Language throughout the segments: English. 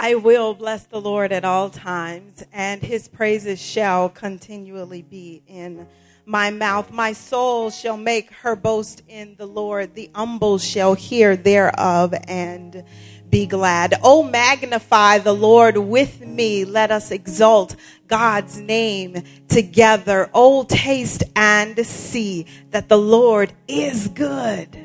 I will bless the Lord at all times, and his praises shall continually be in my mouth. My soul shall make her boast in the Lord. The humble shall hear thereof and be glad. Oh, magnify the Lord with me. Let us exalt God's name together. Oh, taste and see that the Lord is good.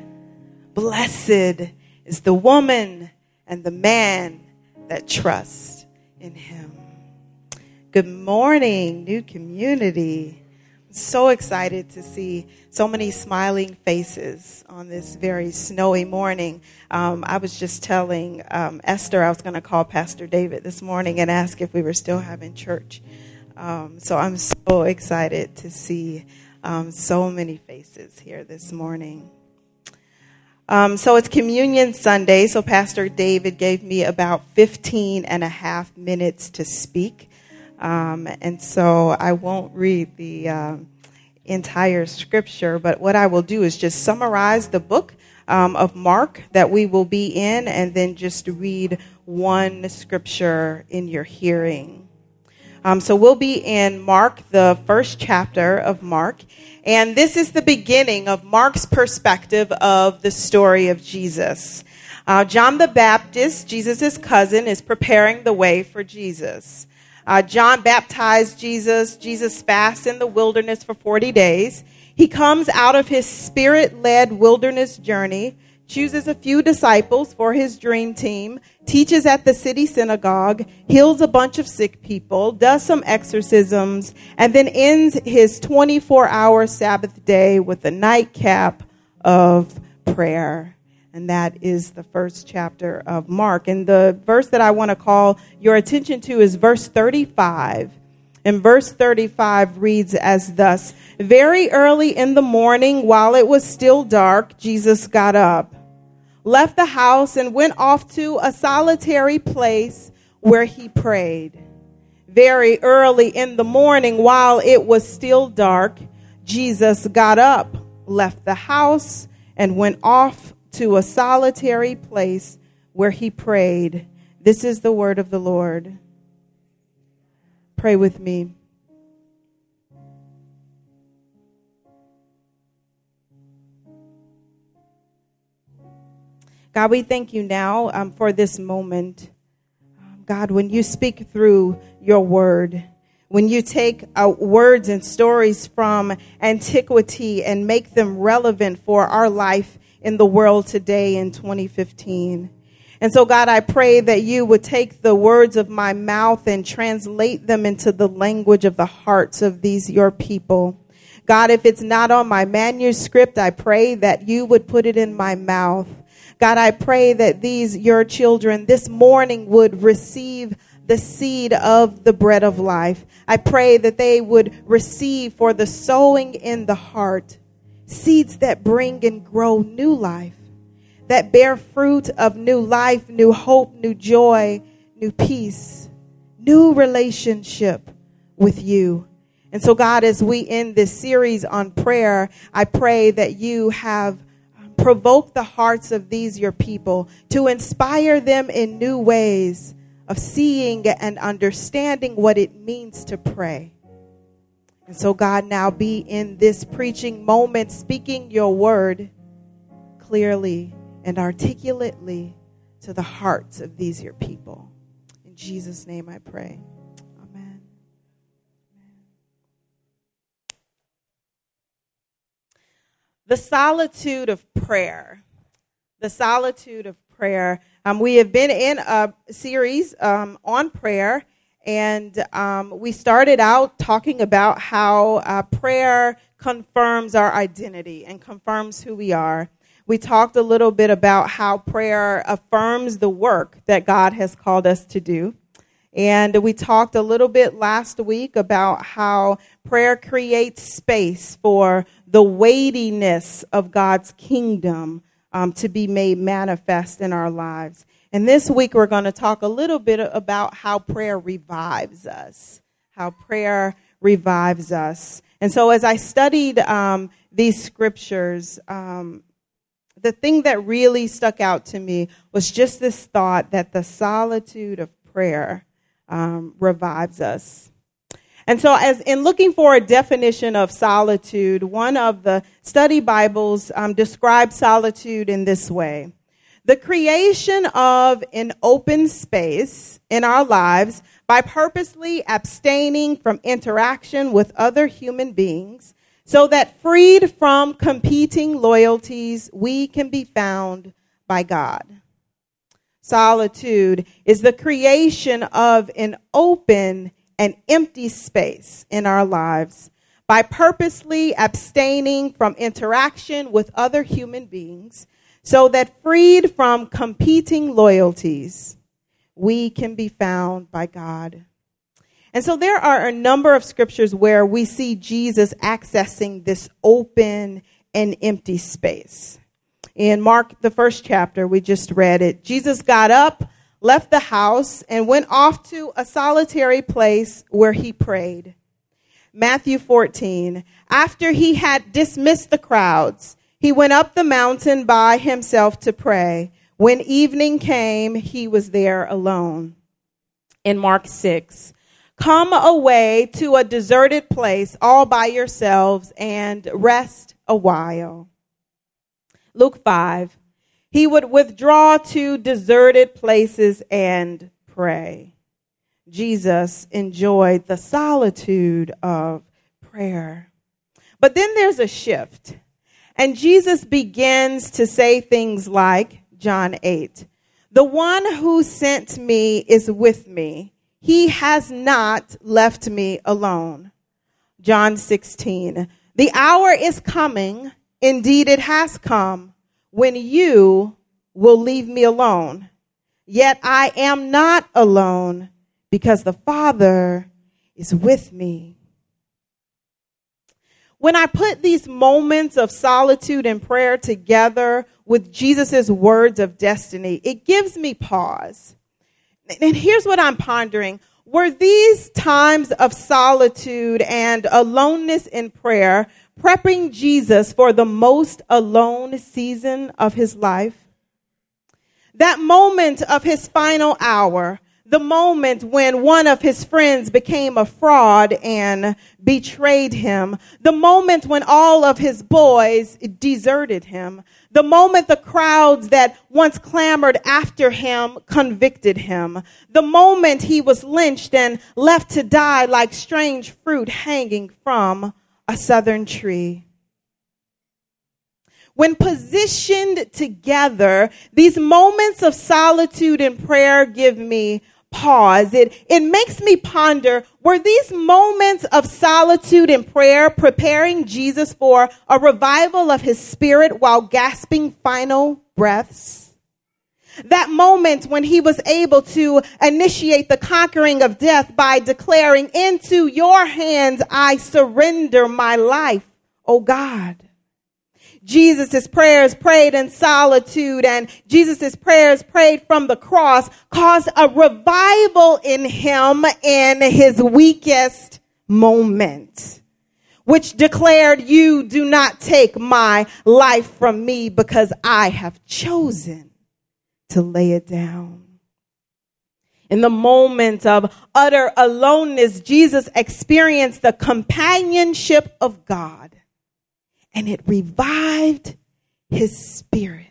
Blessed is the woman and the man that trust in him. Good morning, new community. so excited to see so many smiling faces on this very snowy morning. Um, I was just telling um, Esther I was going to call Pastor David this morning and ask if we were still having church. Um, so I'm so excited to see um, so many faces here this morning. Um, so it's Communion Sunday, so Pastor David gave me about 15 and a half minutes to speak. Um, and so I won't read the uh, entire scripture, but what I will do is just summarize the book um, of Mark that we will be in and then just read one scripture in your hearing. Um, so we'll be in Mark, the first chapter of Mark. And this is the beginning of Mark's perspective of the story of Jesus. Uh, John the Baptist, Jesus' cousin, is preparing the way for Jesus. Uh, John baptized Jesus. Jesus fasts in the wilderness for 40 days. He comes out of his spirit led wilderness journey chooses a few disciples for his dream team, teaches at the city synagogue, heals a bunch of sick people, does some exorcisms, and then ends his 24 hour Sabbath day with a nightcap of prayer. And that is the first chapter of Mark. And the verse that I want to call your attention to is verse 35. And verse 35 reads as thus Very early in the morning, while it was still dark, Jesus got up, left the house, and went off to a solitary place where he prayed. Very early in the morning, while it was still dark, Jesus got up, left the house, and went off to a solitary place where he prayed. This is the word of the Lord. Pray with me. God, we thank you now um, for this moment. God, when you speak through your word, when you take uh, words and stories from antiquity and make them relevant for our life in the world today in 2015. And so, God, I pray that you would take the words of my mouth and translate them into the language of the hearts of these, your people. God, if it's not on my manuscript, I pray that you would put it in my mouth. God, I pray that these, your children, this morning would receive the seed of the bread of life. I pray that they would receive for the sowing in the heart seeds that bring and grow new life that bear fruit of new life, new hope, new joy, new peace, new relationship with you. And so, God, as we end this series on prayer, I pray that you have provoked the hearts of these your people to inspire them in new ways of seeing and understanding what it means to pray. And so, God, now be in this preaching moment, speaking your word clearly and articulately to the hearts of these your people. In Jesus' name I pray. The solitude of prayer. The solitude of prayer. Um, we have been in a series um, on prayer, and um, we started out talking about how uh, prayer confirms our identity and confirms who we are. We talked a little bit about how prayer affirms the work that God has called us to do. And we talked a little bit last week about how prayer creates space for the weightiness of God's kingdom um, to be made manifest in our lives. And this week we're going to talk a little bit about how prayer revives us. How prayer revives us. And so as I studied um, these scriptures, um, the thing that really stuck out to me was just this thought that the solitude of prayer um, revives us. And so, as in looking for a definition of solitude, one of the study Bibles um, describes solitude in this way the creation of an open space in our lives by purposely abstaining from interaction with other human beings so that freed from competing loyalties, we can be found by God. Solitude is the creation of an open an empty space in our lives by purposely abstaining from interaction with other human beings so that freed from competing loyalties, we can be found by God. And so there are a number of scriptures where we see Jesus accessing this open and empty space. In Mark, the first chapter, we just read it. Jesus got up left the house, and went off to a solitary place where he prayed. Matthew 14. After he had dismissed the crowds, he went up the mountain by himself to pray. When evening came, he was there alone. In Mark 6. Come away to a deserted place all by yourselves and rest a while. Luke 5 he would withdraw to deserted places and pray. Jesus enjoyed the solitude of prayer. But then there's a shift, and Jesus begins to say things like John 8 The one who sent me is with me, he has not left me alone. John 16 The hour is coming, indeed, it has come when you will leave me alone. Yet I am not alone because the Father is with me. When I put these moments of solitude and prayer together with Jesus' words of destiny, it gives me pause. And here's what I'm pondering. Were these times of solitude and aloneness in prayer prepping Jesus for the most alone season of his life. That moment of his final hour, the moment when one of his friends became a fraud and betrayed him, the moment when all of his boys deserted him, the moment the crowds that once clamored after him convicted him, the moment he was lynched and left to die like strange fruit hanging from a southern tree. When positioned together, these moments of solitude and prayer give me pause. It, it makes me ponder, were these moments of solitude and prayer preparing Jesus for a revival of his spirit while gasping final breaths? That moment when he was able to initiate the conquering of death by declaring, Into your hands I surrender my life, O God. Jesus' prayers prayed in solitude and Jesus' prayers prayed from the cross caused a revival in him in his weakest moment, which declared, You do not take my life from me because I have chosen to lay it down. In the moment of utter aloneness, Jesus experienced the companionship of God and it revived his spirit.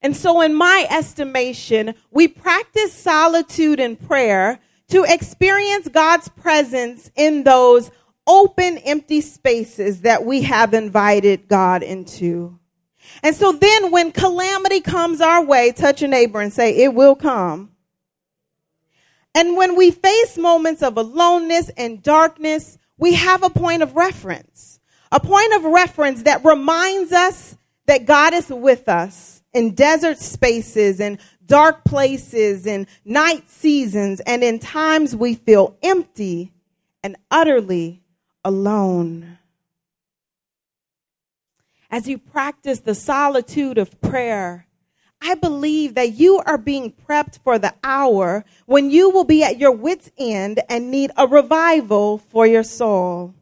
And so, in my estimation, we practice solitude and prayer to experience God's presence in those open, empty spaces that we have invited God into. And so then when calamity comes our way, touch a neighbor and say, it will come. And when we face moments of aloneness and darkness, we have a point of reference. A point of reference that reminds us that God is with us in desert spaces and dark places and night seasons and in times we feel empty and utterly alone as you practice the solitude of prayer, I believe that you are being prepped for the hour when you will be at your wits' end and need a revival for your soul.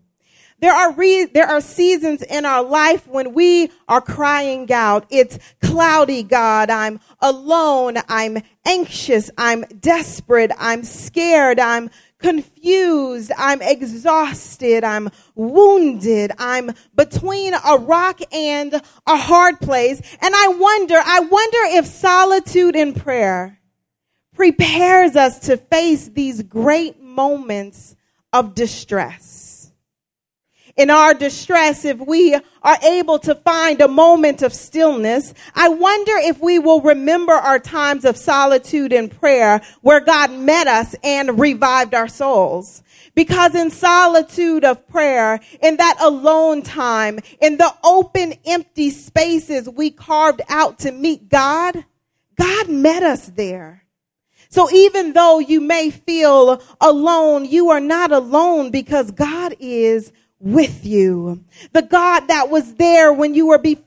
There are re- there are seasons in our life when we are crying out. It's cloudy, God. I'm alone. I'm anxious. I'm desperate. I'm scared. I'm confused. I'm exhausted. I'm wounded. I'm between a rock and a hard place. And I wonder, I wonder if solitude in prayer prepares us to face these great moments of distress in our distress, if we are able to find a moment of stillness, I wonder if we will remember our times of solitude and prayer where God met us and revived our souls. Because in solitude of prayer, in that alone time, in the open, empty spaces we carved out to meet God, God met us there. So even though you may feel alone, you are not alone because God is with you. The God that was there when you were be- being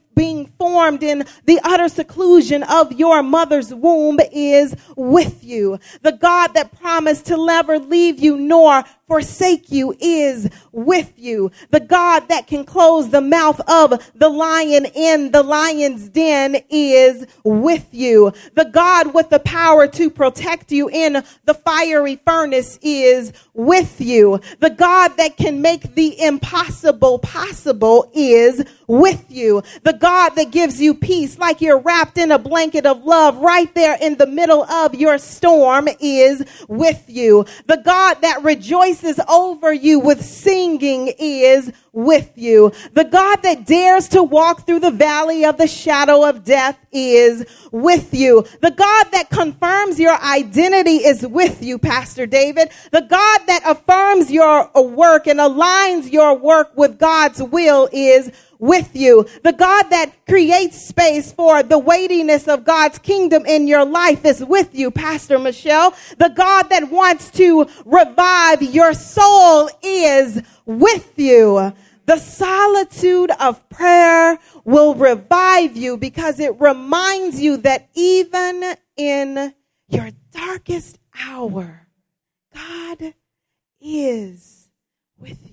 formed in the utter seclusion of your mother's womb is with you. The God that promised to never leave you nor forsake you is with you. The God that can close the mouth of the lion in the lion's den is with you. The God with the power to protect you in the fiery furnace is with you. The God that can make the impossible possible is with you. The God that gives you peace like you're wrapped in a blanket of love right there in the middle of your storm is with you. The God that rejoices over you with singing is with you. The God that dares to walk through the valley of the shadow of death is with you. The God that confirms your identity is with you, Pastor David. The God that affirms your work and aligns your work with God's will is with you. The God that creates space for the weightiness of God's kingdom in your life is with you, Pastor Michelle. The God that wants to revive your soul is with you. The solitude of prayer will revive you because it reminds you that even in your darkest hour, God is with you.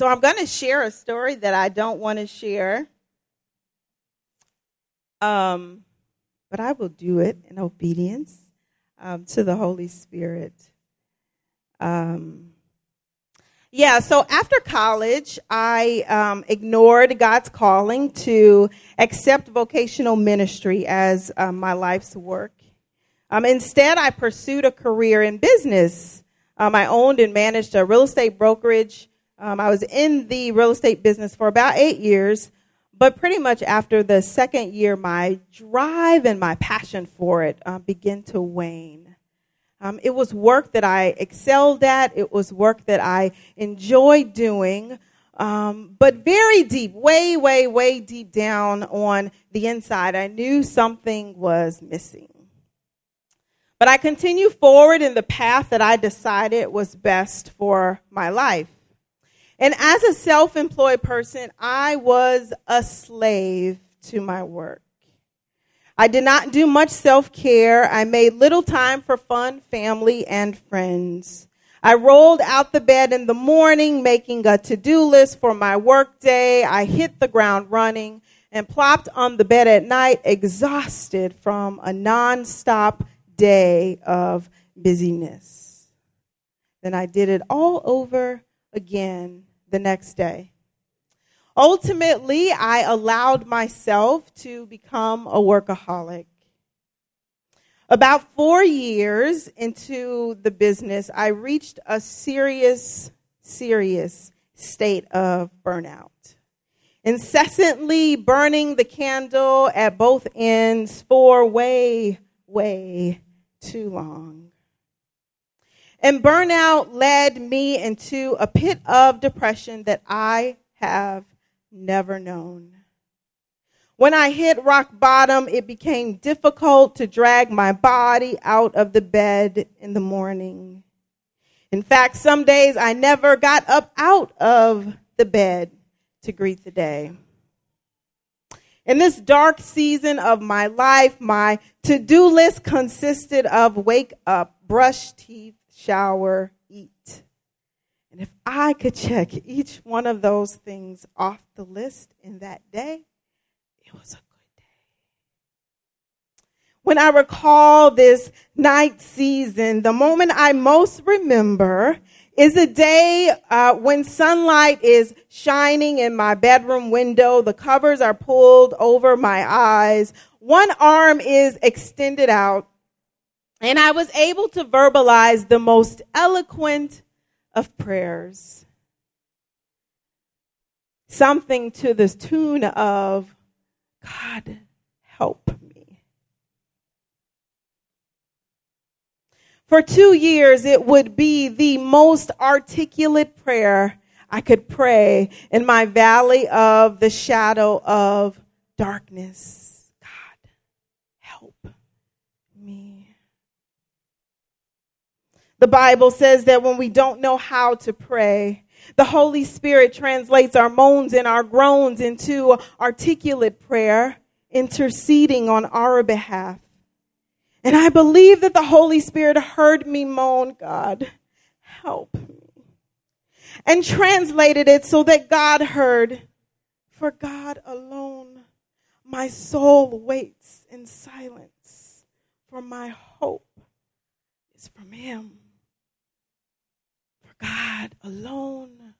So I'm going to share a story that I don't want to share. Um, but I will do it in obedience um, to the Holy Spirit. Um, yeah, so after college, I um, ignored God's calling to accept vocational ministry as um, my life's work. Um, instead, I pursued a career in business. Um, I owned and managed a real estate brokerage um, I was in the real estate business for about eight years, but pretty much after the second year, my drive and my passion for it uh, began to wane. Um, it was work that I excelled at, it was work that I enjoyed doing, um, but very deep, way, way, way deep down on the inside, I knew something was missing. But I continued forward in the path that I decided was best for my life. And as a self employed person, I was a slave to my work. I did not do much self care. I made little time for fun, family, and friends. I rolled out the bed in the morning, making a to do list for my work day. I hit the ground running and plopped on the bed at night, exhausted from a non-stop day of busyness. Then I did it all over again the next day. Ultimately, I allowed myself to become a workaholic. About four years into the business, I reached a serious, serious state of burnout. Incessantly burning the candle at both ends for way, way too long. And burnout led me into a pit of depression that I have never known. When I hit rock bottom, it became difficult to drag my body out of the bed in the morning. In fact, some days I never got up out of the bed to greet the day. In this dark season of my life, my to do list consisted of wake up, brush teeth, shower, eat. And if I could check each one of those things off the list in that day, it was a good day. When I recall this night season, the moment I most remember is a day uh, when sunlight is shining in my bedroom window. The covers are pulled over my eyes. One arm is extended out. And I was able to verbalize the most eloquent of prayers. Something to the tune of, God, help me. For two years, it would be the most articulate prayer I could pray in my valley of the shadow of darkness. God, help me. The Bible says that when we don't know how to pray, the Holy Spirit translates our moans and our groans into articulate prayer, interceding on our behalf. And I believe that the Holy Spirit heard me moan, God, help me. And translated it so that God heard, for God alone, my soul waits in silence, for my hope is from Him. God alone,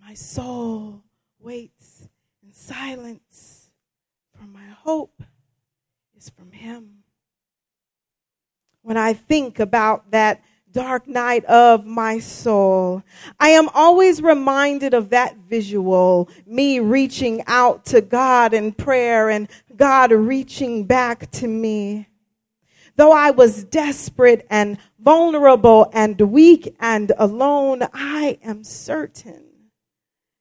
my soul waits in silence, for my hope is from Him when I think about that dark night of my soul, I am always reminded of that visual, me reaching out to God in prayer and God reaching back to me. Though I was desperate and vulnerable and weak and alone, I am certain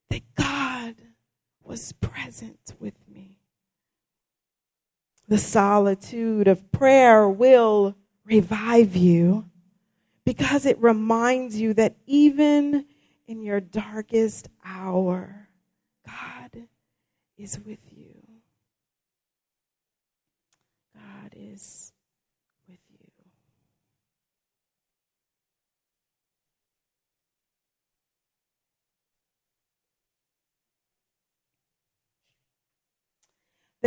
that God was present with me. The solitude of prayer will revive you because it reminds you that even in your darkest hour, God is with you. God is with you.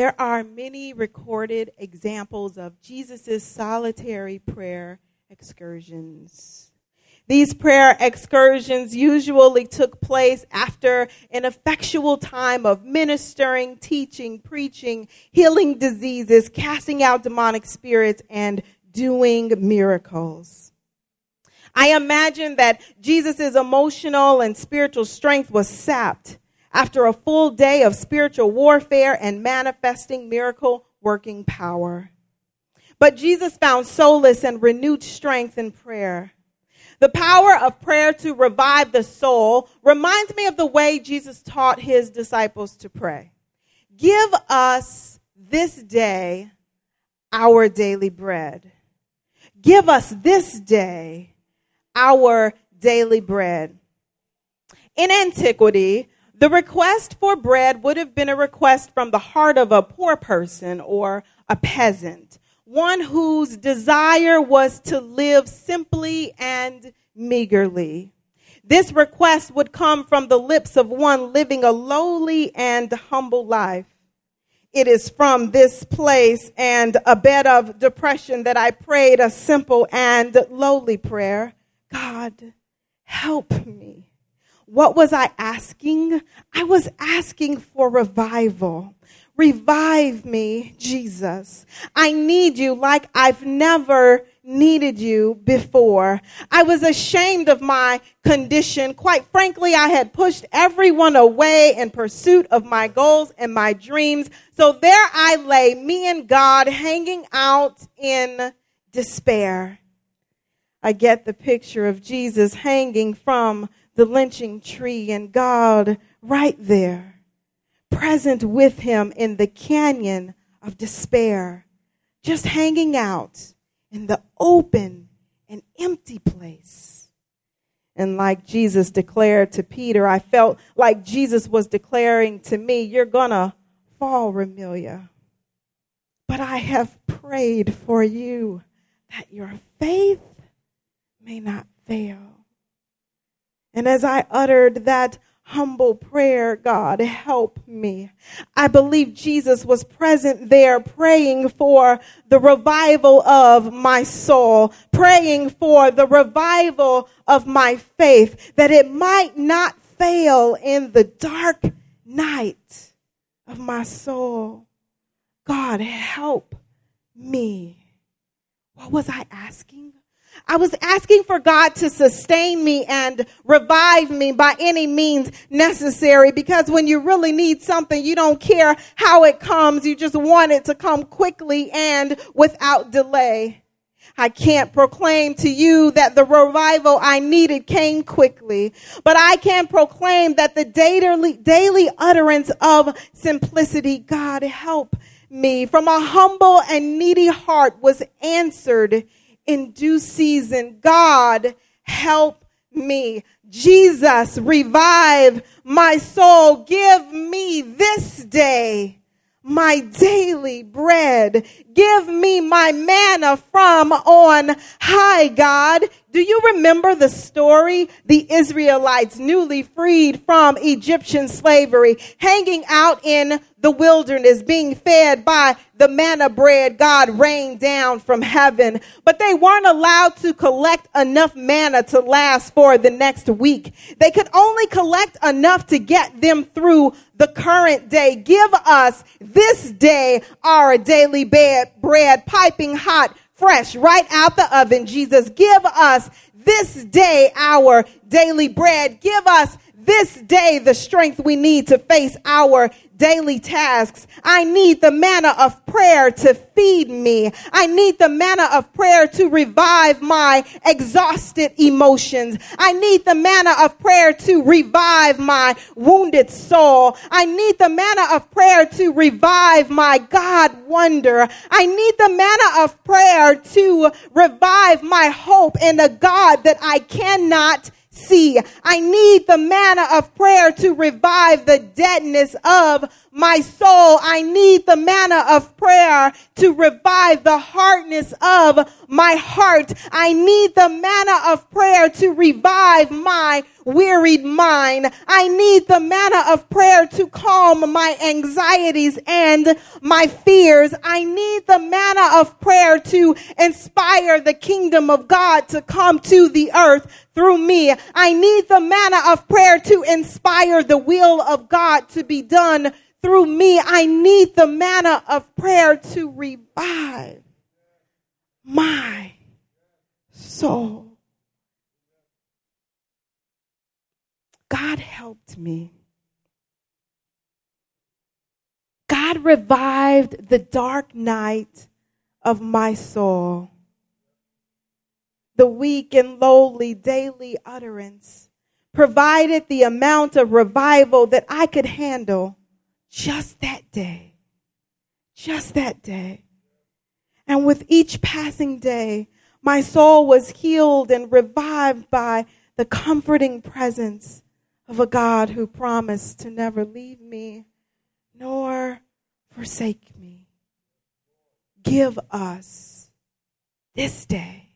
There are many recorded examples of Jesus' solitary prayer excursions. These prayer excursions usually took place after an effectual time of ministering, teaching, preaching, healing diseases, casting out demonic spirits, and doing miracles. I imagine that Jesus' emotional and spiritual strength was sapped after a full day of spiritual warfare and manifesting miracle working power. But Jesus found solace and renewed strength in prayer. The power of prayer to revive the soul reminds me of the way Jesus taught his disciples to pray. Give us this day our daily bread. Give us this day our daily bread. In antiquity, the request for bread would have been a request from the heart of a poor person or a peasant, one whose desire was to live simply and meagerly. This request would come from the lips of one living a lowly and humble life. It is from this place and a bed of depression that I prayed a simple and lowly prayer God, help me. What was I asking? I was asking for revival. Revive me, Jesus. I need you like I've never needed you before. I was ashamed of my condition. Quite frankly, I had pushed everyone away in pursuit of my goals and my dreams. So there I lay, me and God hanging out in despair. I get the picture of Jesus hanging from the lynching tree and God right there, present with him in the canyon of despair, just hanging out in the open and empty place. And like Jesus declared to Peter, I felt like Jesus was declaring to me, You're to fall, Ramilia. But I have prayed for you that your faith may not fail. And as I uttered that humble prayer, God, help me. I believe Jesus was present there praying for the revival of my soul, praying for the revival of my faith, that it might not fail in the dark night of my soul. God, help me. What was I asking? I was asking for God to sustain me and revive me by any means necessary because when you really need something, you don't care how it comes. You just want it to come quickly and without delay. I can't proclaim to you that the revival I needed came quickly, but I can proclaim that the daily, daily utterance of simplicity, God help me from a humble and needy heart was answered in due season. God, help me. Jesus, revive my soul. Give me this day my daily bread. Give me my manna from on high, God. Do you remember the story? The Israelites newly freed from Egyptian slavery, hanging out in the wilderness, being fed by the manna bread God rained down from heaven. But they weren't allowed to collect enough manna to last for the next week. They could only collect enough to get them through the current day. Give us this day our daily bread, piping hot, fresh, right out the oven. Jesus, give us this day our daily bread. Give us this day the strength we need to face our daily tasks. I need the manna of prayer to feed me. I need the manna of prayer to revive my exhausted emotions. I need the manna of prayer to revive my wounded soul. I need the manna of prayer to revive my God wonder. I need the manna of prayer to revive my hope in a God that I cannot see. I need the manna of prayer to revive the deadness of my soul. I need the manna of prayer to revive the hardness of my heart. I need the manna of prayer to revive my wearied mind. I need the manna of prayer to calm my anxieties and my fears. I need the manna of prayer to inspire the kingdom of God to come to the earth through me. I need the manna of prayer to inspire the will of God to be done through me. I need the manna of prayer to revive my soul. God helped me. God revived the dark night of my soul. The weak and lowly daily utterance provided the amount of revival that I could handle just that day. Just that day. And with each passing day, my soul was healed and revived by the comforting presence of a God who promised to never leave me nor forsake me. Give us this day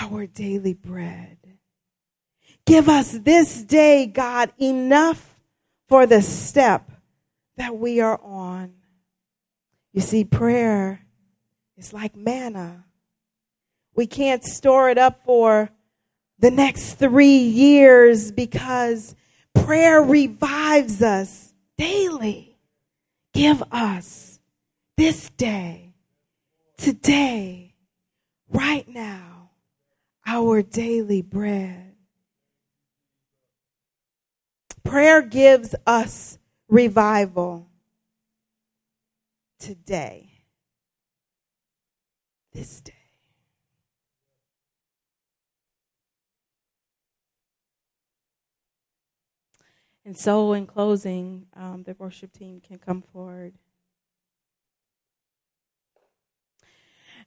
our daily bread. Give us this day, God, enough for the step that we are on. You see, prayer is like manna. We can't store it up for the next three years because prayer revives us daily. Give us this day, today, right now, our daily bread. Prayer gives us revival today, this day. And so, in closing, um, the worship team can come forward.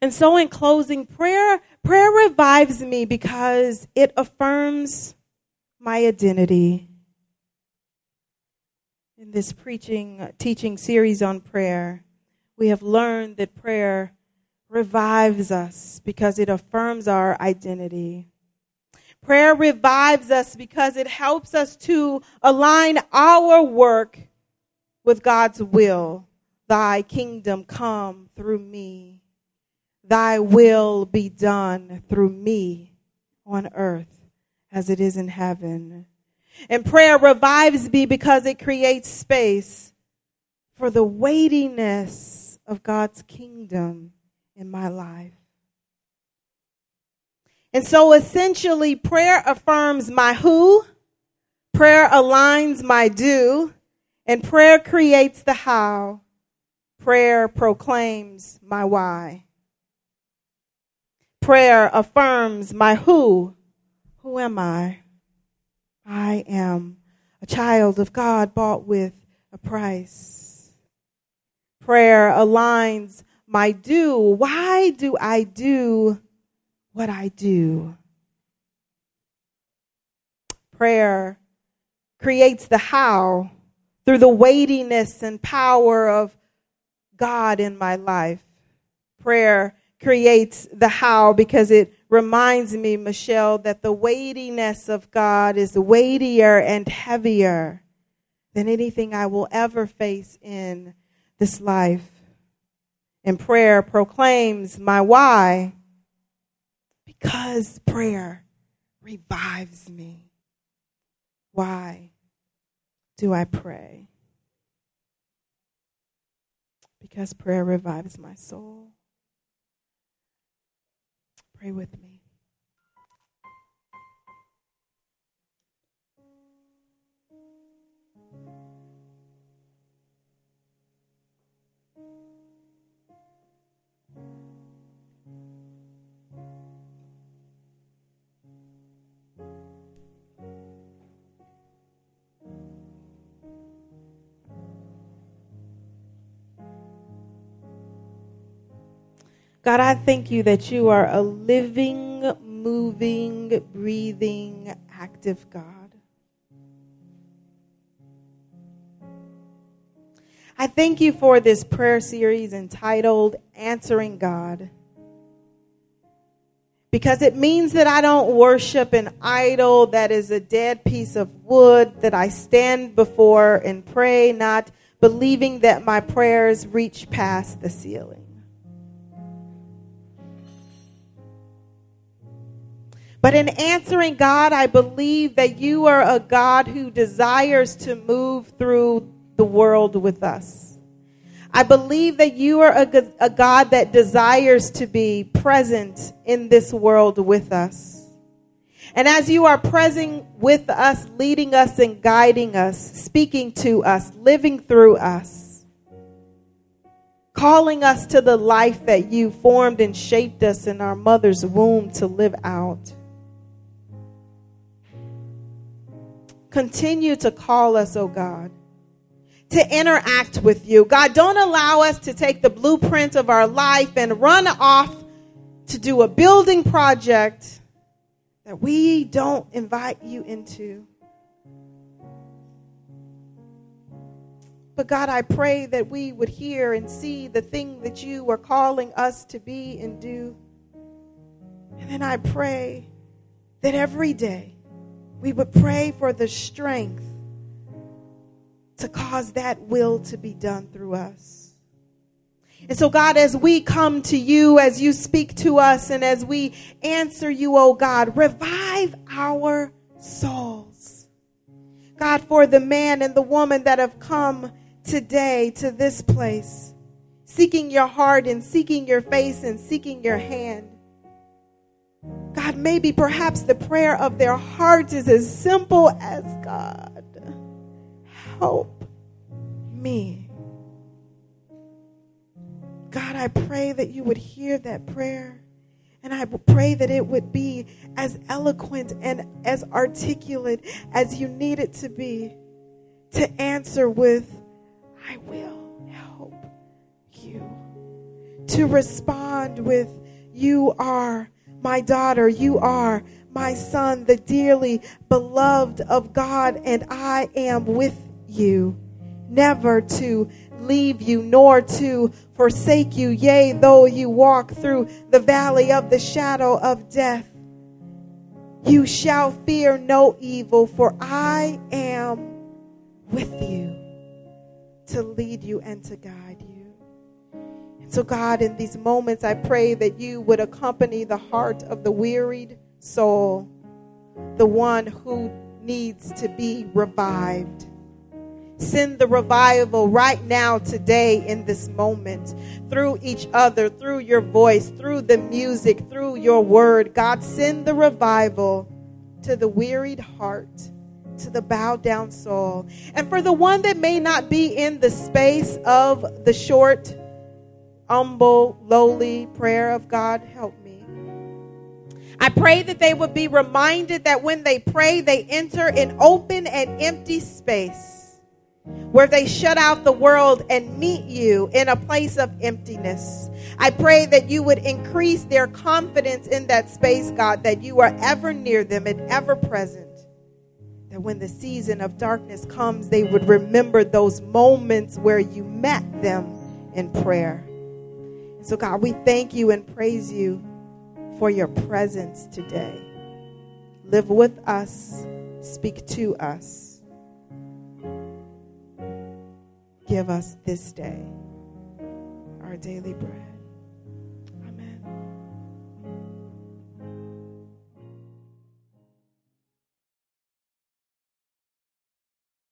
And so in closing, prayer prayer revives me because it affirms my identity. In this preaching teaching series on prayer, we have learned that prayer revives us because it affirms our identity. Prayer revives us because it helps us to align our work with God's will. Thy kingdom come through me. Thy will be done through me on earth as it is in heaven. And prayer revives me because it creates space for the weightiness of God's kingdom in my life. And so essentially, prayer affirms my who, prayer aligns my do, and prayer creates the how. Prayer proclaims my why. Prayer affirms my who. Who am I? I am a child of God bought with a price. Prayer aligns my do. Why do I do what I do? Prayer creates the how through the weightiness and power of God in my life. Prayer creates the how because it reminds me, Michelle, that the weightiness of God is weightier and heavier than anything I will ever face in this life. And prayer proclaims my why because prayer revives me. Why do I pray? Because prayer revives my soul. Pray with me. God, I thank you that you are a living, moving, breathing, active God. I thank you for this prayer series entitled Answering God. Because it means that I don't worship an idol that is a dead piece of wood that I stand before and pray, not believing that my prayers reach past the ceiling. But in answering God, I believe that you are a God who desires to move through the world with us. I believe that you are a, a God that desires to be present in this world with us. And as you are present with us, leading us and guiding us, speaking to us, living through us, calling us to the life that you formed and shaped us in our mother's womb to live out. Continue to call us, oh God, to interact with you. God, don't allow us to take the blueprint of our life and run off to do a building project that we don't invite you into. But God, I pray that we would hear and see the thing that you are calling us to be and do. And then I pray that every day we would pray for the strength to cause that will to be done through us. And so, God, as we come to you, as you speak to us, and as we answer you, oh God, revive our souls. God, for the man and the woman that have come today to this place, seeking your heart and seeking your face and seeking your hand. God, maybe perhaps the prayer of their hearts is as simple as God, help me. God, I pray that you would hear that prayer. And I pray that it would be as eloquent and as articulate as you need it to be to answer with, I will help you to respond with, You are my daughter, you are my son, the dearly beloved of God, and I am with you, never to leave you nor to forsake you. Yea, though you walk through the valley of the shadow of death, you shall fear no evil, for I am with you to lead you and to guide so, God, in these moments, I pray that you would accompany the heart of the wearied soul, the one who needs to be revived. Send the revival right now, today, in this moment, through each other, through your voice, through the music, through your word. God, send the revival to the wearied heart, to the bowed down soul. And for the one that may not be in the space of the short, humble, lowly prayer of God, help me. I pray that they would be reminded that when they pray, they enter an open and empty space where they shut out the world and meet you in a place of emptiness. I pray that you would increase their confidence in that space, God, that you are ever near them and ever present. That when the season of darkness comes, they would remember those moments where you met them in prayer. So, God, we thank you and praise you for your presence today. Live with us, speak to us. Give us this day our daily bread.